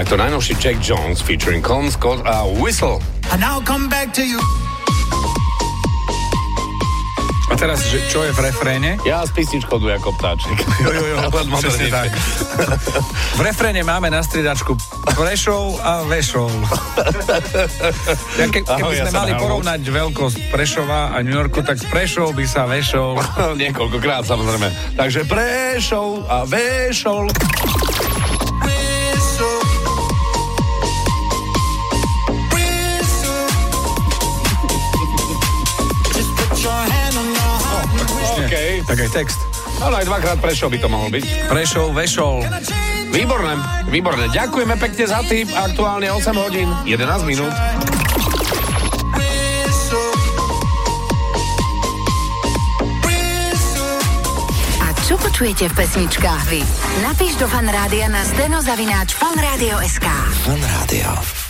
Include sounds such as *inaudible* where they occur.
je to najnovší Jack Jones featuring Con Scott a Whistle. And now come back to you. A teraz, že čo je v refréne? Ja s písničkou du ako ptáček. Jo, jo, jo, *laughs* presne tak. V refréne máme na striedačku Prešov a Vešov. Ja ke, keby Ahoj, sme ja mali porovnať veľkosť Prešova a New Yorku, tak Prešov by sa Vešov. *laughs* Niekoľkokrát samozrejme. Takže Prešov a Vešov. Tak aj text. Ale aj dvakrát Prešov by to mohol byť. Prešov, Vešov. Výborné, výborné. Ďakujeme pekne za tip. Aktuálne 8 hodín, 11 minút. A čo počujete v pesničkách vy? Napíš do fanrádia na steno zavináč fanradio.sk. Fanrádio.